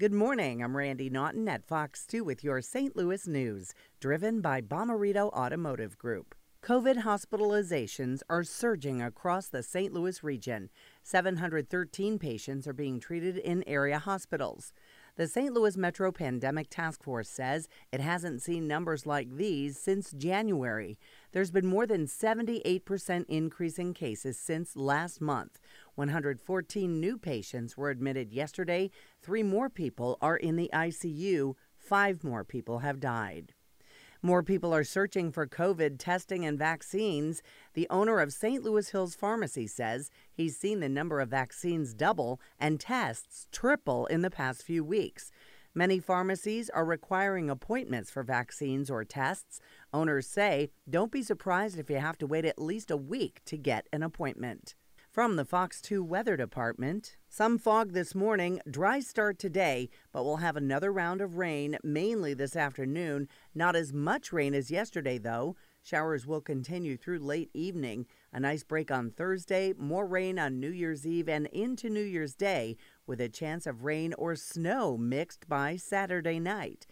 Good morning. I'm Randi Naughton at Fox 2 with your St. Louis news, driven by Bomarito Automotive Group. COVID hospitalizations are surging across the St. Louis region. 713 patients are being treated in area hospitals. The St. Louis Metro Pandemic Task Force says it hasn't seen numbers like these since January. There's been more than 78% increase in cases since last month. 114 new patients were admitted yesterday. Three more people are in the ICU. Five more people have died. More people are searching for COVID testing and vaccines. The owner of St. Louis Hills Pharmacy says he's seen the number of vaccines double and tests triple in the past few weeks. Many pharmacies are requiring appointments for vaccines or tests. Owners say don't be surprised if you have to wait at least a week to get an appointment. From the Fox 2 Weather Department, some fog this morning, dry start today, but we'll have another round of rain mainly this afternoon. Not as much rain as yesterday, though. Showers will continue through late evening. A nice break on Thursday, more rain on New Year's Eve and into New Year's Day, with a chance of rain or snow mixed by Saturday night.